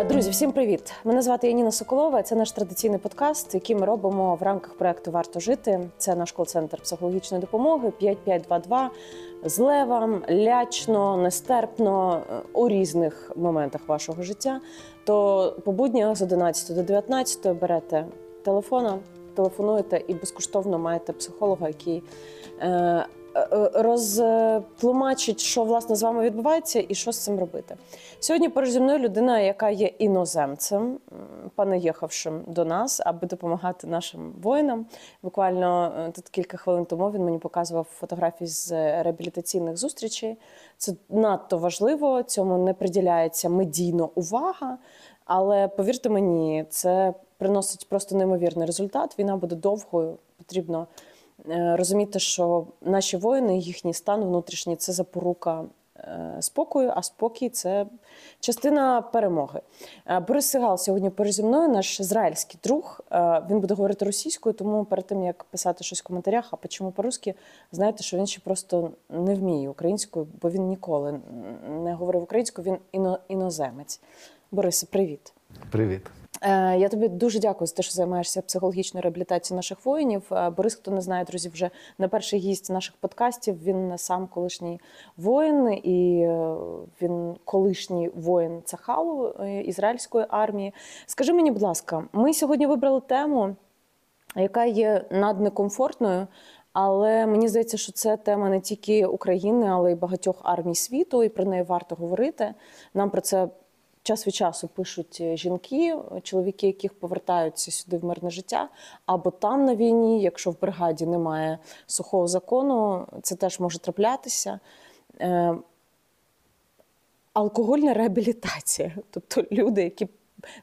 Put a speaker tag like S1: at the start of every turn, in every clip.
S1: Е, Друзі, всім привіт! Мене звати Яніна Соколова. Це наш традиційний подкаст, який ми робимо в рамках проекту Варто жити. Це наш кол-центр психологічної допомоги 5522. Зле вам, лячно, нестерпно е, у різних моментах вашого життя. То по буднях з 11 до 19 берете телефона, телефонуєте і безкоштовно маєте психолога, який. Е, е, Розтлумачить, що власне з вами відбувається, і що з цим робити. Сьогодні поруч зі мною людина, яка є іноземцем, м, понаїхавшим до нас, аби допомагати нашим воїнам. Буквально е, тут кілька хвилин тому він мені показував фотографії з реабілітаційних зустрічей. Це надто важливо, цьому не приділяється медійно увага. Але повірте мені, це приносить просто неймовірний результат. Війна буде довгою, потрібно розуміти, що наші воїни, їхній стан внутрішній це запорука е, спокою, а спокій це частина перемоги. Е, Борис Сигал сьогодні поруч зі мною, наш ізраїльський друг. Е, Він буде говорити російською, тому перед тим як писати щось в коментарях, а чому по-русски, знаєте, що він ще просто не вміє українською, бо він ніколи не говорив українською, він іноземець. Борисе, привіт.
S2: Привіт.
S1: Е, Я тобі дуже дякую за те, що займаєшся психологічною реабілітацією наших воїнів. Е, Борис, хто не знає, друзі, вже не перший гість наших подкастів. Він сам колишній воїн, і е, він колишній воїн Цахалу ізраїльської армії. Скажи мені, будь ласка, ми сьогодні вибрали тему, яка є наднекомфортною. Але мені здається, що це тема не тільки України, але й багатьох армій світу, і про неї варто говорити. Нам про це час від часу пишуть е, жінки, чоловіки, яких повертаються сюди в мирне життя, або там на війні, якщо в бригаді немає сухого закону, це теж може траплятися. Е, Алкогольна реабілітація, тобто люди, які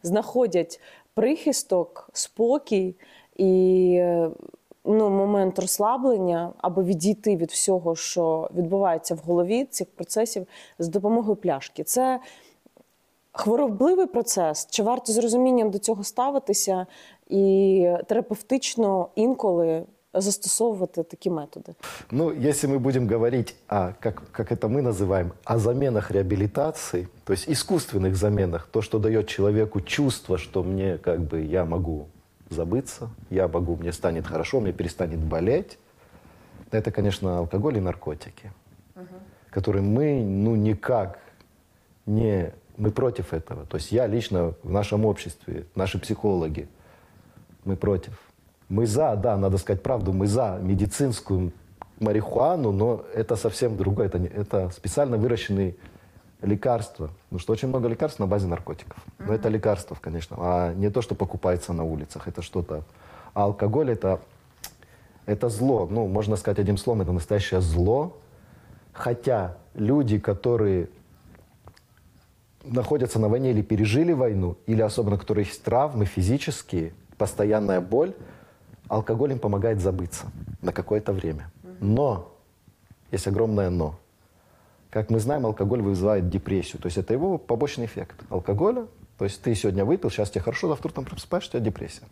S1: знаходять прихисток, спокій і е, ну, момент розслаблення або відійти від всього, що відбувається в голові цих процесів з допомогою пляшки. Це хворобливий процес, чи варто з розумінням до цього ставитися і терапевтично інколи застосовувати такі методи?
S2: Ну, если мы будем говорить о, как, как это мы называем, о заменах реабилитации, то есть искусственных заменах, то, что дает человеку чувство, что мне как бы я могу забыться, я могу, мне станет хорошо, мне перестанет болеть, это, конечно, алкоголь и наркотики, которые мы, ну, никак не... мы против этого. То есть я лично в нашем обществе, наши психологи, мы против. Мы за, да, надо сказать правду, мы за медицинскую марихуану, но это совсем другое. Это, не- это специально выращенные лекарства. Потому что очень много лекарств на базе наркотиков. Но это лекарства, конечно, а не то, что покупается на улицах. Это что-то... А алкоголь это, это зло. Ну, можно сказать одним словом, это настоящее зло. Хотя люди, которые находятся на войне или пережили войну, или особенно которые есть травмы физические, постоянная боль, алкоголь им помогает забыться на какое-то время. Но, есть огромное но. Как мы знаем, алкоголь вызывает депрессию. То есть это его побочный эффект алкоголя. То есть ты сегодня выпил, сейчас тебе хорошо, завтра утром просыпаешься, у тебя депрессия.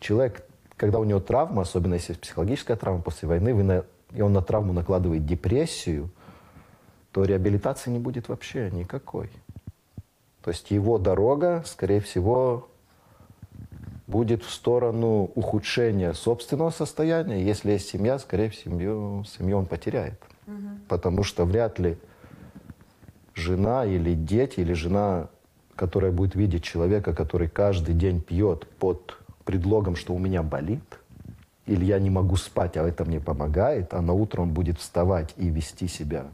S2: Человек, когда у него травма, особенно если есть психологическая травма после войны, вы на- и он на травму накладывает депрессию, то реабилитации не будет вообще никакой. То есть его дорога, скорее всего, будет в сторону ухудшения собственного состояния. Если есть семья, скорее всего, семью он потеряет. Потому что вряд ли жена или дети, или жена, которая будет видеть человека, который каждый день пьет под предлогом, что у меня болит, или я не могу спать, а это мне помогает, а на утро он будет вставать и вести себя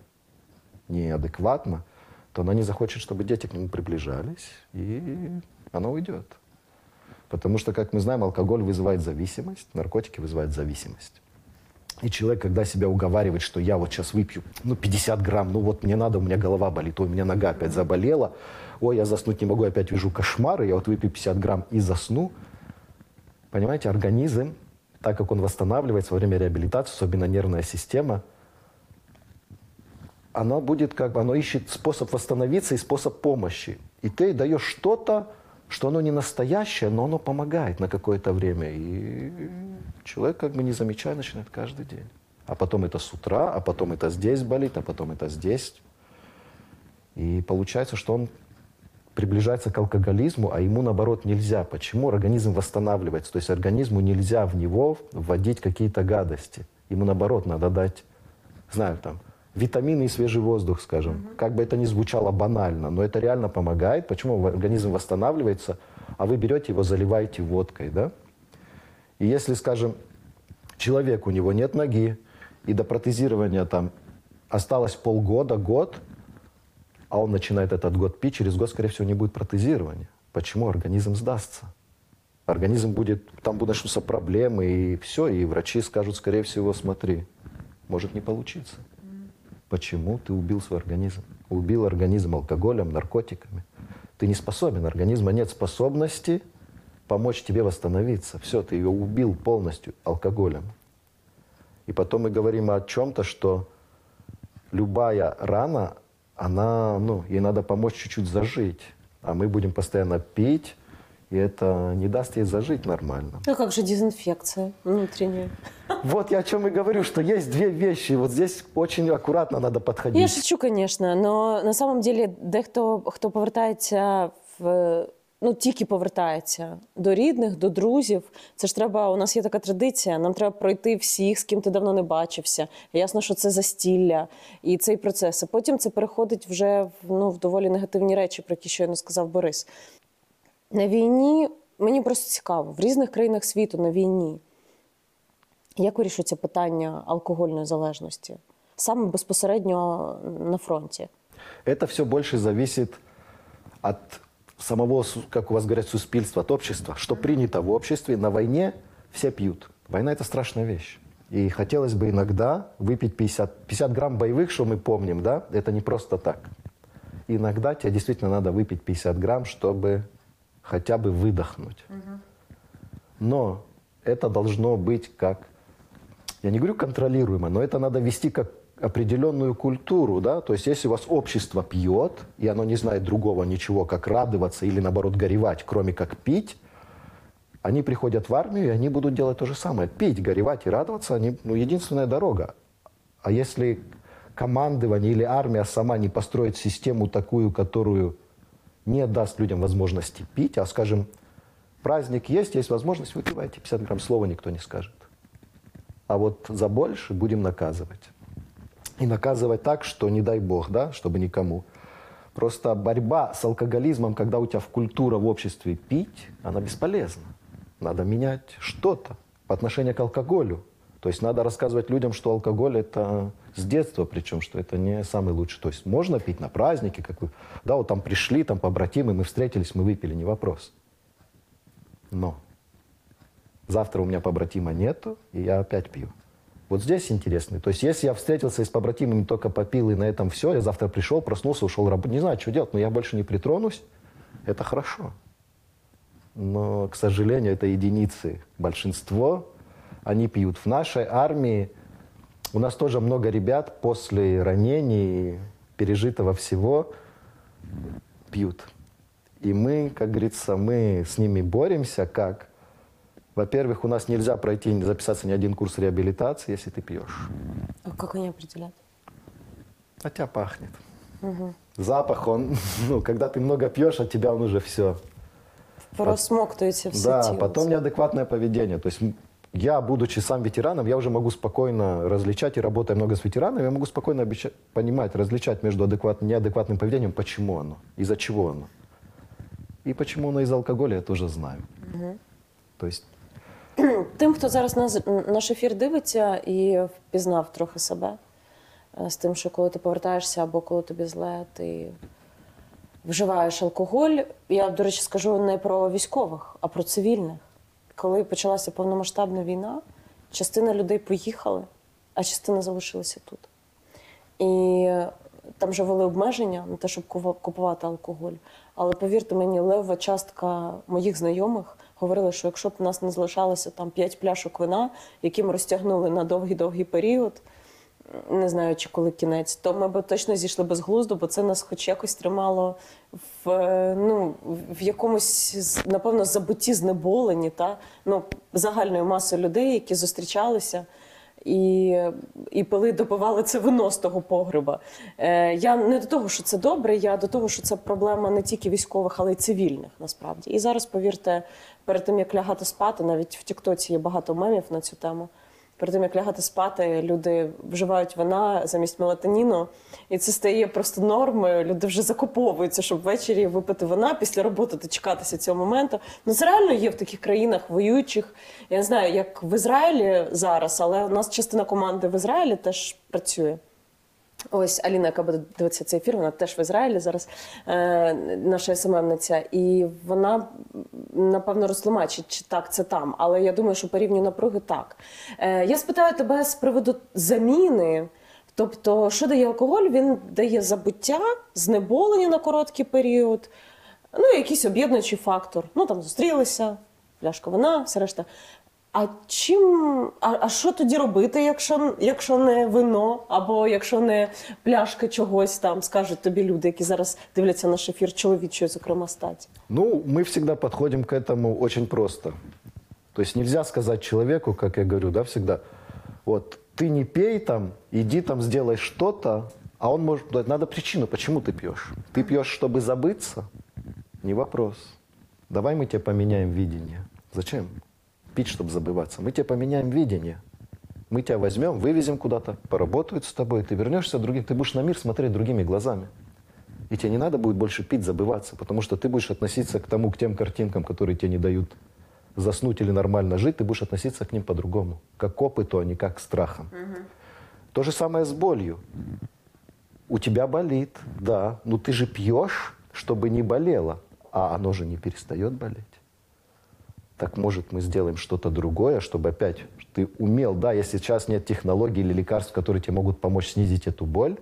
S2: неадекватно, то она не захочет, чтобы дети к нему приближались, и она уйдет. Потому что, как мы знаем, алкоголь вызывает зависимость, наркотики вызывают зависимость. И человек, когда себя уговаривает, что я вот сейчас выпью, ну, 50 грамм, ну, вот мне надо, у меня голова болит, ой, у меня нога опять заболела, ой, я заснуть не могу, опять вижу кошмары, я вот выпью 50 грамм и засну. Понимаете, организм, так как он восстанавливается во время реабилитации, особенно нервная система, она будет как бы, оно ищет способ восстановиться и способ помощи. И ты даешь что-то, что оно не настоящее, но оно помогает на какое-то время. И человек как бы не замечая начинает каждый день. А потом это с утра, а потом это здесь болит, а потом это здесь. И получается, что он приближается к алкоголизму, а ему наоборот нельзя. Почему? Организм восстанавливается. То есть организму нельзя в него вводить какие-то гадости. Ему наоборот надо дать, знаю, там, витамины и свежий воздух, скажем. Как бы это ни звучало банально, но это реально помогает. Почему? Организм восстанавливается, а вы берете его, заливаете водкой, да? И если, скажем, человек, у него нет ноги, и до протезирования там осталось полгода, год, а он начинает этот год пить, через год, скорее всего, не будет протезирования. Почему? Организм сдастся. Организм будет, там будут начнутся проблемы, и все, и врачи скажут, скорее всего, смотри, может не получиться. Почему ты убил свой организм? Убил организм алкоголем, наркотиками. Ты не способен, организма нет способности помочь тебе восстановиться. Все, ты ее убил полностью алкоголем. И потом мы говорим о чем-то, что любая рана, она, ну, ей надо помочь чуть-чуть зажить. А мы будем постоянно пить, и это не даст ей зажить нормально.
S1: Ну как же дезинфекция внутренняя?
S2: Вот я о чем и говорю, что есть две вещи. Вот здесь очень аккуратно надо подходить.
S1: Я шучу, звісно, але на самом деле дехто, хто повертається в ну тільки повертається до рідних, до друзів. Це ж треба. У нас є така традиція. Нам треба пройти всіх, з ким ти давно не бачився. Ясно, що це застілля і цей процес. А потім це переходить вже в ну в доволі негативні речі, про які щойно сказав Борис. На війні мені просто цікаво в різних країнах світу на війні. Як вирішується питання алкогольної залежності? Саме безпосередньо на фронті.
S2: Это все больше зависит от самого, су- как у вас говорят, суспільства, от общества. Что принято в обществе, на войне все пьют. Война – это страшная вещь. И хотелось бы иногда выпить 50, 50 грамм боевых, что мы помним, да, это не просто так. Иногда тебе действительно надо выпить 50 грамм, чтобы хотя бы выдохнуть. Но это должно быть как, я не говорю контролируемо, но это надо вести как определенную культуру, да, то есть если у вас общество пьет, и оно не знает другого ничего, как радоваться или наоборот горевать, кроме как пить, они приходят в армию, и они будут делать то же самое. Пить, горевать и радоваться, они, ну, единственная дорога. А если командование или армия сама не построит систему такую, которую не даст людям возможности пить, а, скажем, праздник есть, есть возможность, выпивайте 50 грамм, слова никто не скажет. А вот за больше будем наказывать. И наказывать так, что не дай бог, да, чтобы никому. Просто борьба с алкоголизмом, когда у тебя в культура в обществе пить, она бесполезна. Надо менять что-то по отношению к алкоголю. То есть надо рассказывать людям, что алкоголь это с детства, причем, что это не самый лучший. То есть можно пить на празднике, как вы, да, вот там пришли, там побратимы, мы встретились, мы выпили, не вопрос. Но завтра у меня побратима нету, и я опять пью. Вот здесь интересно. То есть если я встретился с побратимами, только попил, и на этом все, я завтра пришел, проснулся, ушел работать, не знаю, что делать, но я больше не притронусь, это хорошо. Но, к сожалению, это единицы. Большинство, они пьют. В нашей армии у нас тоже много ребят после ранений, пережитого всего, пьют. И мы, как говорится, мы с ними боремся как? Во-первых, у нас нельзя пройти, не записаться ни один курс реабилитации, если ты пьешь.
S1: А як вони определяють?
S2: От тебя пахнет. Запах, он, ну, когда ты много пьешь, от тебя он уже все.
S1: Просмоктується все
S2: Да, потом неадекватное поведение. То есть я, будучи сам ветераном, я уже могу спокойно различать, и работая много с ветеранами, я могу спокойно обеща- понимать, различать между адекватным и неадекватным поведением, почему оно, из-за чего оно. И почему оно из алкоголя, я тоже знаю. То есть
S1: Тим, хто зараз нас, наш ефір дивиться і впізнав трохи себе е, з тим, що коли ти повертаєшся або коли тобі зле, ти вживаєш алкоголь. Я, до речі, скажу не про військових, а про цивільних. Коли почалася повномасштабна війна, частина людей поїхали, а частина залишилася тут. І там вже ввели обмеження на те, щоб купувати алкоголь. Але повірте мені, лева частка моїх знайомих говорила, що якщо б у нас не залишалося там 5 пляшок вина, які ми розтягнули на довгий-довгий період, не знаю, чи коли кінець, то ми б точно зійшли без глузду, бо це нас хоч якось тримало в, е, ну, в якомусь, напевно, забутті знеболені, та? Ну, загальною масою людей, які зустрічалися і, і пили, допивали це вино з того погреба. Е, я не до того, що це добре, я до того, що це проблема не тільки військових, але й цивільних насправді. І зараз, повірте, перед тим як лягати спати, навіть в Тіктоці є багато мемів на цю тему. Перед тим як лягати спати, люди вживають вина замість мелатоніну, і це стає просто нормою. Люди вже закуповуються, щоб ввечері випити вина після роботи дочекатися цього моменту. Ну це реально є в таких країнах воюючих. Я не знаю, як в Ізраїлі зараз, але у нас частина команди в Ізраїлі теж працює. Ось Аліна, яка буде дивитися цей ефір, вона теж в Ізраїлі зараз, е, наша СММниця, і вона напевно розтлумачить, чи так це там. Але я думаю, що по рівню напруги так. Е, я спитаю тебе з приводу заміни. Тобто, що дає алкоголь? Він дає забуття, знеболення на короткий період, ну якийсь об'єднуючий фактор. Ну там зустрілися, пляшка вина, все решта. А чим, а, а що тоді робити, якщо, якщо не вино, або якщо не пляшка чогось там, скажуть тобі люди, які зараз дивляться наш ефір чоловічої, зокрема, статі?
S2: Ну, мы всегда подходим к этому очень просто. То есть нельзя сказать человеку, как я говорю, да, всегда, вот ты не пей там, иди там сделай что-то, а он может, да, надо причину, почему ты пьешь. Ты пьешь, чтобы забыться? Не вопрос. Давай мы тебе поменяем видение. Зачем? Пить, чтобы забываться. Мы тебе поменяем видение. Мы тебя возьмем, вывезем куда-то, поработают с тобой, ты вернешься другим, ты будешь на мир смотреть другими глазами. И тебе не надо будет больше пить, забываться, потому что ты будешь относиться к тому, к тем картинкам, которые тебе не дают заснуть или нормально жить, ты будешь относиться к ним по-другому. Как к опыту, а не как к страхам. То же самое с болью. У тебя болит, да, но ты же пьешь, чтобы не болело, а оно же не перестает болеть. Так может мы сделаем что-то другое, чтобы опять ты умел, да, если сейчас нет технологий или лекарств, которые тебе могут помочь снизить эту боль,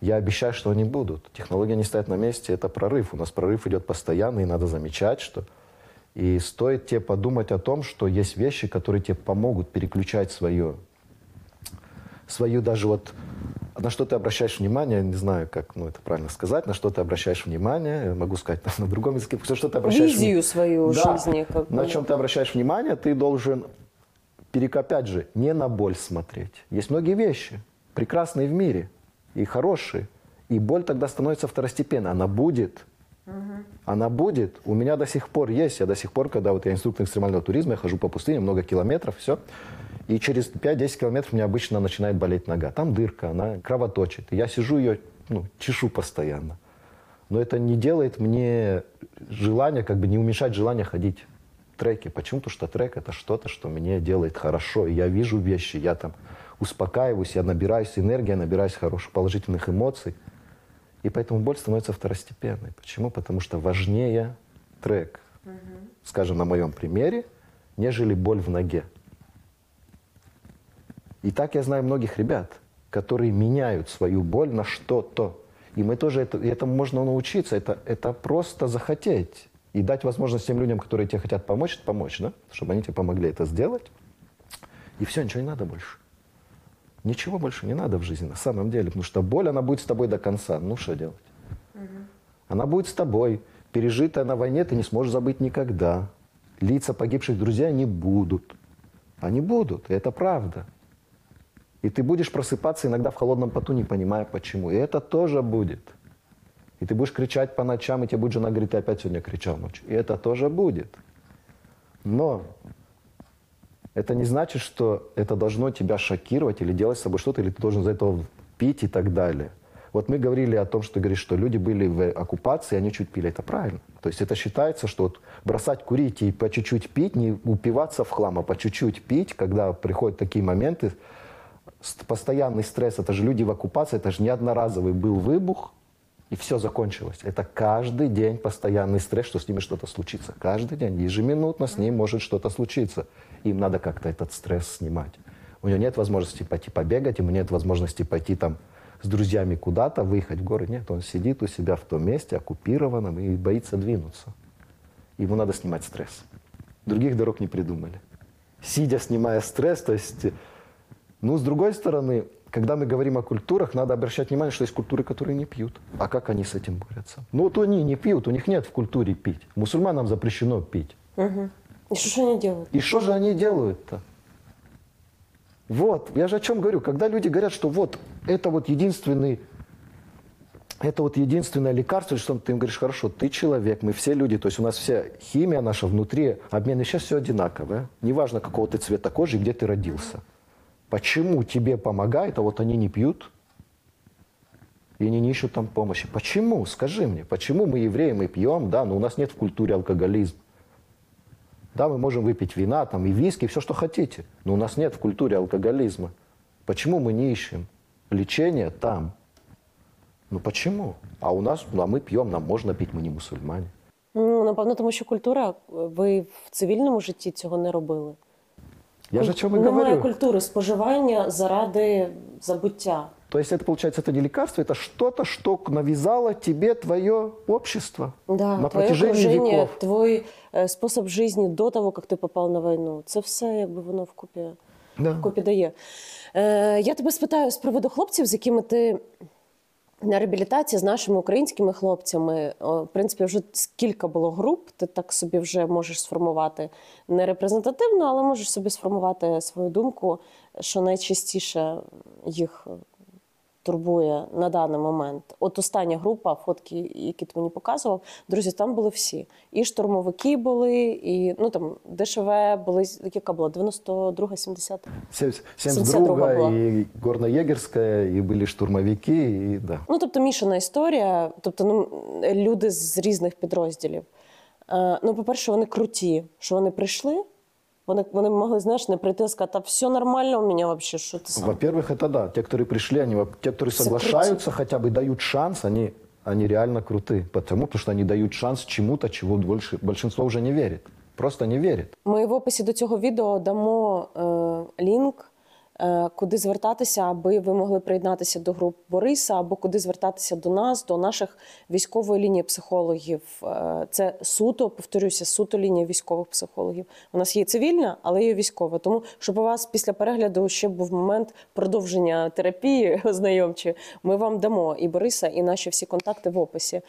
S2: я обещаю, что они будут. Технологии не стоят на месте, это прорыв. У нас прорыв идет постоянно, и надо замечать, что... И стоит тебе подумать о том, что есть вещи, которые тебе помогут переключать свое, свою даже вот... На что ты обращаешь внимание, не знаю, как ну, это правильно сказать, на что ты обращаешь внимание, могу сказать на другом языке, все, что ты обращаешь
S1: Визию свою
S2: Да.
S1: жизни. Как
S2: на чем ты обращаешь внимание, ты должен, перек- опять же, не на боль смотреть. Есть многие вещи, прекрасные в мире и хорошие. И боль тогда становится второстепенной. Она будет. Она будет. У меня до сих пор есть. Я до сих пор, когда вот я инструктор экстремального туризма, я хожу по пустыне, много километров, все. И через 5-10 километров у меня обычно начинает болеть нога. Там дырка, она кровоточит. Я сижу ее, ну, чешу постоянно. Но это не делает мне желания, как бы не уменьшать желание ходить в треки. Почему? Потому что трек это что-то, что мне делает хорошо. Я вижу вещи, я там успокаиваюсь, я набираюсь энергии, я набираюсь хороших положительных эмоций. И поэтому боль становится второстепенной. Почему? Потому что важнее трек, скажем, на моем примере, нежели боль в ноге. И так я знаю многих ребят, которые меняют свою боль на что-то. И мы тоже это, этому можно научиться. Это, это просто захотеть. И дать возможность тем людям, которые тебе хотят помочь, помочь, да? Чтобы они тебе помогли это сделать. И все, ничего не надо больше. Ничего больше не надо в жизни, на самом деле. Потому что боль, она будет с тобой до конца. Ну, что делать? Она будет с тобой. Пережитая на войне ты не сможешь забыть никогда. Лица погибших друзей не будут. Они будут, и это правда. И ты будешь просыпаться иногда в холодном поту, не понимая почему. И это тоже будет. И ты будешь кричать по ночам, и тебе будет жена говорить, ты опять сегодня кричал ночью. И это тоже будет. Но это не значит, что это должно тебя шокировать или делать с собой что-то, или ты должен за этого пить и так далее. Вот мы говорили о том, что говоришь, что люди были в оккупации, они чуть пили. Это правильно. То есть это считается, что вот бросать курить и по чуть-чуть пить, не упиваться в хлам, а по чуть-чуть пить, когда приходят такие моменты, постоянный стресс, это же люди в оккупации, это же не одноразовый был выбух, и все закончилось. Это каждый день постоянный стресс, что с ними что-то случится. Каждый день, ежеминутно с ним может что-то случиться. Им надо как-то этот стресс снимать. У него нет возможности пойти побегать, ему нет возможности пойти там с друзьями куда-то, выехать в горы. Нет, он сидит у себя в том месте, оккупированном, и боится двинуться. Ему надо снимать стресс. Других дорог не придумали. Сидя, снимая стресс, то есть ну, с другой стороны, когда мы говорим о культурах, надо обращать внимание, что есть культуры, которые не пьют. А как они с этим борются? Ну, вот они не пьют, у них нет в культуре пить. Мусульманам запрещено пить.
S1: Мгм. І що ж вони роблять?
S2: И что же они делают-то? Вот, я же о чем говорю. Когда люди говорят, что вот это вот единственный, это вот единственное лекарство, что ты им говоришь, хорошо, ты человек, мы все люди, то есть у нас вся химия наша внутри, обмен веществ все одинаковое. Неважно, какого ты цвета кожи и где ты родился. Почему тебе помогает, а вот они не пьют, и они не ищут там помощи. Почему? Скажи мне, почему мы евреи, мы пьем, да, но у нас нет в культуре алкоголизм. Да, мы можем выпить вина, там и виски, все, что хотите, но у нас нет в культуре алкоголизма. Почему мы не ищем лечение там? Ну почему? А у нас, ну, а мы пьем, нам можно пить, мы не мусульмане.
S1: Ну, напевно, тому що культура, ви в цивільному житті цього не робили.
S2: Я же о чем и
S1: Немає
S2: говорю.
S1: культури споживання заради забуття.
S2: То есть это, получается, это не лекарство, это что-то, что навязало тебе твое общество
S1: Да,
S2: на
S1: твоє
S2: протяжении
S1: окруження,
S2: веков.
S1: твій е, спосіб життя до того, як ти попав на війну. Це все якби воно вкупі,
S2: Да.
S1: вкупі дає. Е, я тебе спитаю з приводу хлопців, з якими ти на реабілітації з нашими українськими хлопцями. В принципі, вже скільки було груп. Ти так собі вже можеш сформувати не репрезентативно, але можеш собі сформувати свою думку, що найчастіше їх турбує на даний момент. От остання група, фотки, які ти мені показував, друзі, там були всі. І штурмовики були, і ну там ДШВ були, яка була 92 70
S2: Сем-
S1: 72 была.
S2: 72 и горно-егерская, и были штурмовики, и да.
S1: Ну, тобто мішана історія, тобто ну, люди з різних підрозділів. Е, ну, по-перше, вони круті, що вони прийшли. Вони, вони могли, знаєш, не прийти і сказати, та все нормально у мене взагалі, що ти сам.
S2: Во-первых, это да. Те, которые пришли, они, во- те, которые
S1: Все
S2: соглашаются, хотя бы дают шанс, они, они реально крутые. Потому, потому что они дают шанс чему-то, чего больше, большинство уже не верит. Просто не верит.
S1: Ми в описі до цього відео дамо е, лінк, е, куди звертатися, аби ви могли приєднатися до груп Бориса, або куди звертатися до нас, до наших військової лінії психологів. Е, це суто, повторюся, суто лінія військових психологів. У нас є цивільна, але є військова. Тому щоб у вас після перегляду ще був момент продовження терапії ознайомчої, ми вам дамо і Бориса, і наші всі контакти в описі.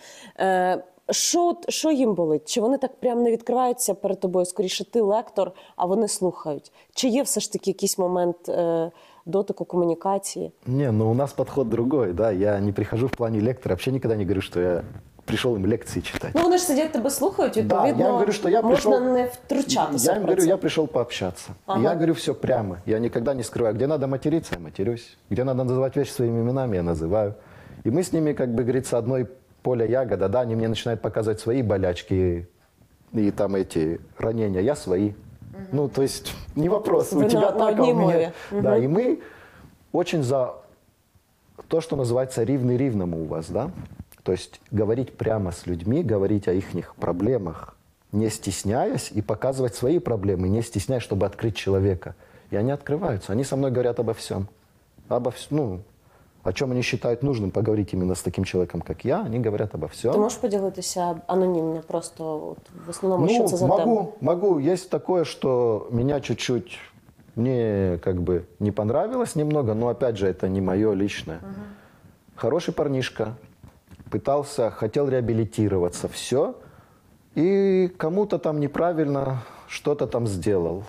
S1: Е, що, от- що їм болить? Чи вони так прямо не відкриваються перед тобою? Скоріше, ти лектор, а вони слухають. Чи є все ж таки якийсь момент е, дотику комунікації?
S2: Не, но у нас подход другой, да. Я не прихожу в плане лектора, вообще никогда не говорю, что я пришел им лекции читать.
S1: Ну вони ж сидять тебе слухають,
S2: Да,
S1: відповідно,
S2: я говорю, що я
S1: можна
S2: прийшов-
S1: не втручатися.
S2: Я им
S1: в
S2: говорю,
S1: процес.
S2: я пришел пообщаться.
S1: Ага.
S2: Я говорю все прямо. Я никогда не скрываю. Где надо материться, я матерюсь. Где надо называть вещи своими именами, я называю. И мы с ними, как бы говорится, одной поля ягода. Да, они мне начинают показывать свои болячки и там эти ранения. Я свои. Ну, то есть, не вопрос.
S1: Вы
S2: у тебя
S1: на- на
S2: так, а у меня...
S1: мове.
S2: Да, и мы очень за то, что называется ривный ривному у вас, да? То есть говорить прямо с людьми, говорить о их проблемах, не стесняясь, и показывать свои проблемы, не стесняясь, чтобы открыть человека. И они открываются. Они со мной говорят обо всем. Обо всем, ну, о чем они считают нужным поговорить именно с таким человеком, как я, они говорят обо всем.
S1: Ти можеш поділитися анонімно, просто от, в основному, що
S2: Ну,
S1: за
S2: могу,
S1: тема?
S2: могу. Есть такое, что меня чуть-чуть мне как бы не понравилось немного, но опять же это не мое личное. Хороший парнишка, пытался, хотел реабилитироваться, все, и кому-то там неправильно что-то там сделал.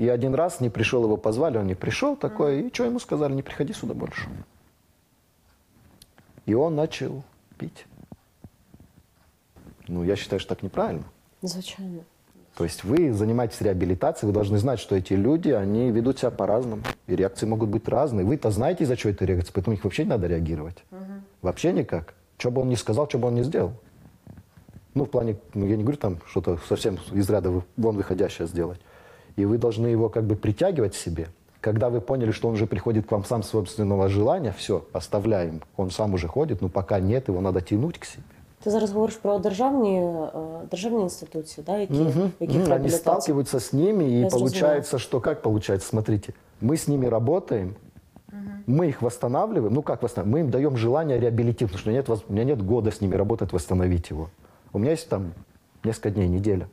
S2: И один раз не пришел, его позвали, он не пришел такой, и что ему сказали, не приходи сюда больше. И он начал пить. Ну, я считаю, что так неправильно.
S1: Звичайно.
S2: То есть вы занимаетесь реабилитацией, вы должны знать, что эти люди, они ведут себя по-разному. И реакции могут быть разные. Вы-то знаете, из-за чего это реакция, поэтому их вообще не надо реагировать. Вообще никак. Что бы он ни сказал, что бы он ни сделал. Ну, в плане, ну, я не говорю там что-то совсем из ряда вон выходящее сделать. И вы должны его как бы притягивать к себе. Когда вы поняли, что он уже приходит к вам сам с собственного желания, все, оставляем. Он сам уже ходит, но пока нет, его надо тянуть к себе.
S1: Ти зараз говориш про державні, е, державні інституції, да, які,
S2: Мгм.
S1: в яких
S2: Мгм. Они
S1: реабілітація?
S2: сталкиваются с ними, и
S1: Я
S2: получается, что как получается, смотрите, мы с ними работаем, мы их восстанавливаем, ну как восстанавливаем, мы им даем желание реабилитировать, потому что у меня, нет, воз- у меня нет года с ними работать, восстановить его. У меня есть там несколько дней, неделя,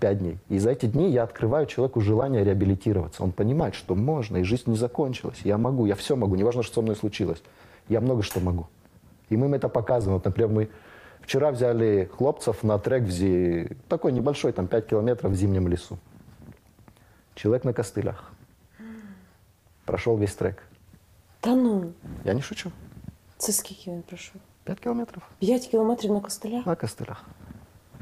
S2: пять дней. И за эти дни я открываю человеку желание реабилитироваться. Он понимает, что можно, и жизнь не закончилась. Я могу, я все могу, неважно, что со мной случилось. Я много что могу. И мы им это показываем. Вот, например, мы вчера взяли хлопцев на трек в Зи... такой небольшой, там 5 километров в зимнем лесу. Человек на костылях. Прошел весь трек.
S1: Та ну,
S2: Я не шучу.
S1: це скільки він пройшов?
S2: Пять километров
S1: 5 кілометрів на костелях?
S2: на костылях.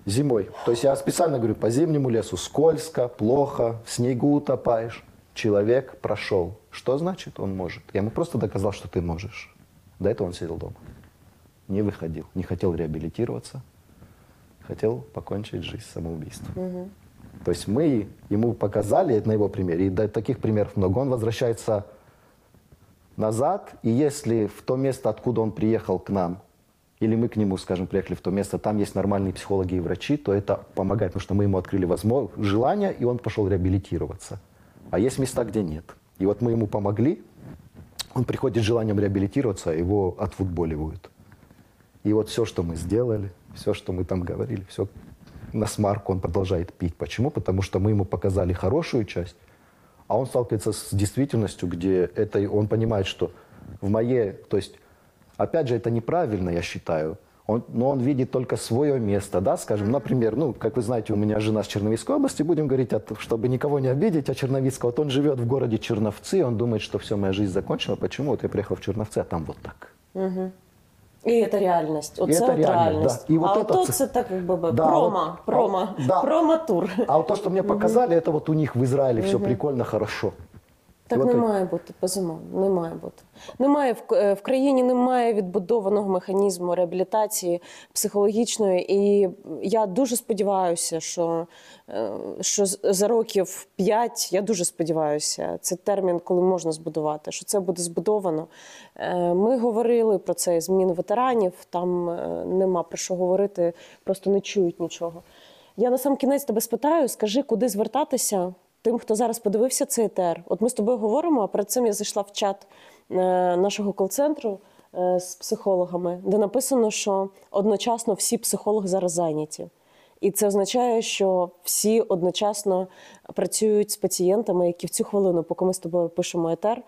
S2: Зимой. То есть я специально говорю, по зимнему лесу скользко, плохо, в снегу утопаешь. Человек прошел. Что значит он может? Я ему просто доказал, что ты можешь. До этого он сидел дома. Не выходил. Не хотел реабилитироваться. Хотел покончить жизнь самоубийством. То есть мы ему показали, это на его примере, и до таких примеров много. Он возвращается назад, и если в то место, откуда он приехал к нам, или мы к нему, скажем, приехали в то место, там есть нормальные психологи и врачи, то это помогает, потому что мы ему открыли возможно, желание, и он пошел реабилитироваться. А есть места, где нет. И вот мы ему помогли, он приходит с желанием реабилитироваться, его отфутболивают. И вот все, что мы сделали, все, что мы там говорили, все на смарку он продолжает пить. Почему? Потому что мы ему показали хорошую часть, а он сталкивается с действительностью, где это он понимает, что в моей, то есть, опять же, это неправильно, я считаю. Он, но он видит только свое место, да, скажем, например, ну, как вы знаете, у меня жена с Черновицкой области, будем говорить, от- чтобы никого не обидеть, а Черновицкого, вот он живет в городе Черновцы, он думает, что все, моя жизнь закончена, почему? Вот я приехал в Черновцы, а там вот так.
S1: І це реальність. Оце
S2: це
S1: от
S2: реальність,
S1: реальність.
S2: да. І
S1: а
S2: от
S1: ото
S2: це-
S1: це так якби би,
S2: Да,
S1: промо,
S2: от-
S1: промо,
S2: а, да.
S1: промо-тур.
S2: А вот то, что мне показали, это вот у них в Израиле все прикольно, хорошо.
S1: Так не має бути, безумовно, не має бути. Немає в, е, в країні немає відбудованого механізму реабілітації психологічної. І я дуже сподіваюся, що, е, що за років п'ять, я дуже сподіваюся, це термін, коли можна збудувати, що це буде збудовано. Е, Ми говорили про це змін ветеранів, там нема про що говорити, просто не чують нічого. Я на сам кінець тебе спитаю, скажи, куди звертатися тим, хто зараз подивився цей етер. От ми з тобою говоримо, а перед цим я зайшла в чат е, нашого кол-центру е, з психологами, де написано, що одночасно всі психологи зараз зайняті. І це означає, що всі одночасно працюють з пацієнтами, які в цю хвилину, поки ми з тобою пишемо етер,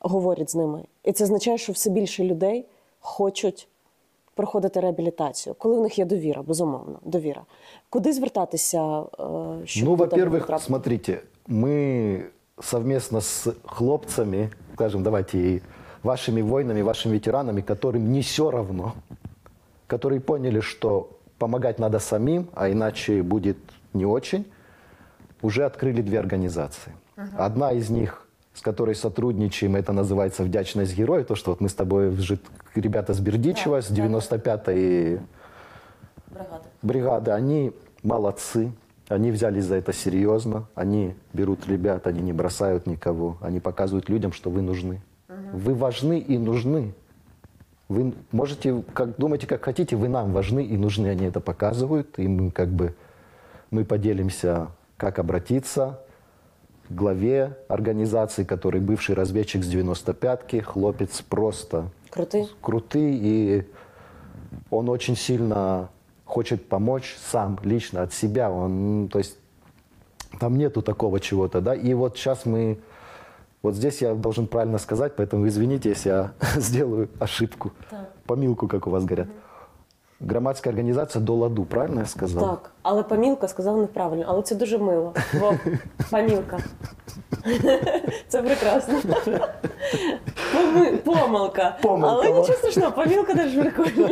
S1: говорять з ними. І це означає, що все більше людей хочуть проходити реабілітацію, коли в них є довіра, безумовно, довіра. Куди звертатися? е, щоб
S2: ну, во-первых, смотрите, мы совместно с хлопцами, скажем, давайте вашими воинами, вашими ветеранами, которым не все равно, которые поняли, что помогать надо самим, а иначе будет не очень, уже открыли две организации. Одна из них, с которой сотрудничаем, это называется «Вдячность героя», то, что вот мы с тобой, ребята с Бердичева, с 95-й
S1: Бригада.
S2: бригады, они молодцы, они взялись за это серьезно, они берут ребят, они не бросают никого, они показывают людям, что вы нужны. Вы важны и нужны. Вы можете, как думайте, как хотите, вы нам важны и нужны, они это показывают, и мы как бы мы поделимся, как обратиться к главе организации, который бывший разведчик с 95-ки, хлопец просто
S1: Крутий.
S2: крутый, и он очень сильно хочет помочь сам, лично от себя. Он, то есть там нету такого чего-то, да. И вот сейчас мы, вот здесь я должен правильно сказать, поэтому извините, если я сделаю ошибку.
S1: Так.
S2: Помилку, как у вас говорят. Громадская организация до ладу, правильно я сказал?
S1: Так, але помілка сказав неправильно, але це дуже мило. Вов, помілка. Це прекрасно. Помилка.
S2: Помилка,
S1: Але нічого страшного, помілка теж прикольно.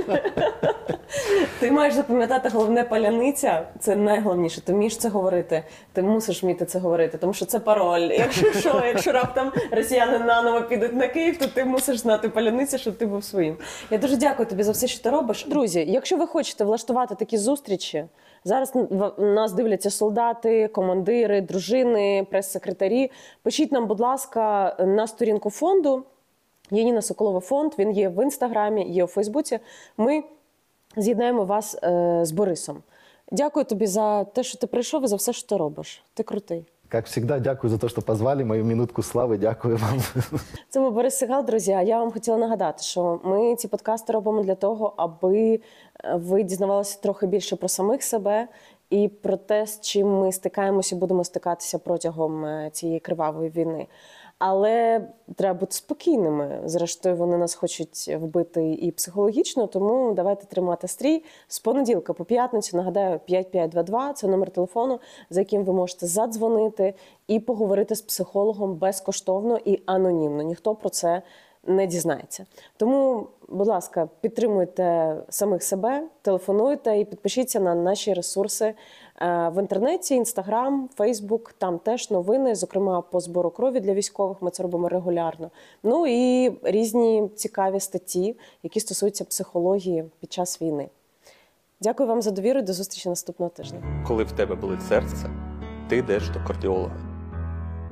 S1: Ти маєш запам'ятати головне паляниця, це найголовніше. Ти вмієш це говорити. Ти мусиш вміти це говорити, тому що це пароль. Якщо що, якщо раптом росіяни наново підуть на Київ, то ти мусиш знати паляниця, щоб ти був своїм. Я дуже дякую тобі за все, що ти робиш. Друзі, якщо ви хочете влаштувати такі зустрічі, зараз нас дивляться солдати, командири, дружини, прес-секретарі. Пишіть нам, будь ласка, на сторінку фонду. Яніна Соколова фонд. Він є в інстаграмі, є у Фейсбуці. Ми з'єднаємо вас е, з Борисом. Дякую тобі за те, що ти прийшов і за все, що ти робиш. Ти крутий.
S2: Как всегда, дякую за то, что позвали. Мою минутку славы, дякую вам.
S1: Це був Борис Сигал, друзі. А я вам хотіла нагадати, що ми ці подкасти робимо для того, аби ви дізнавалися трохи більше про самих себе і про те, з чим ми стикаємося будемо стикатися протягом е, цієї кривавої війни. Але треба бути спокійними. Зрештою, вони нас хочуть вбити і психологічно, тому давайте тримати стрій. З понеділка по п'ятницю, нагадаю, 5522 – це номер телефону, за яким ви можете задзвонити і поговорити з психологом безкоштовно і анонімно. Ніхто про це не дізнається. Тому, будь ласка, підтримуйте самих себе, телефонуйте і підпишіться на наші ресурси е, в інтернеті, інстаграм, Фейсбук. Там теж новини, зокрема по збору крові для військових. Ми це робимо регулярно. Ну і різні цікаві статті, які стосуються психології під час війни. Дякую вам за довіру. До зустрічі наступного тижня.
S3: Коли в тебе болить серце, ти йдеш до кардіолога.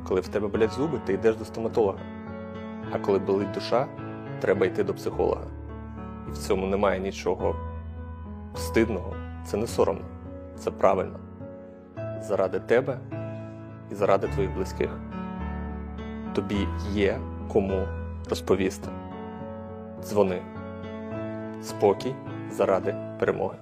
S3: Коли в тебе болять зуби, ти йдеш до стоматолога. А коли болить душа, треба йти до психолога. І в цьому немає нічого стидного, це не соромно, це правильно. Заради тебе і заради твоїх близьких. Тобі є кому розповісти. Дзвони. Спокій заради перемоги.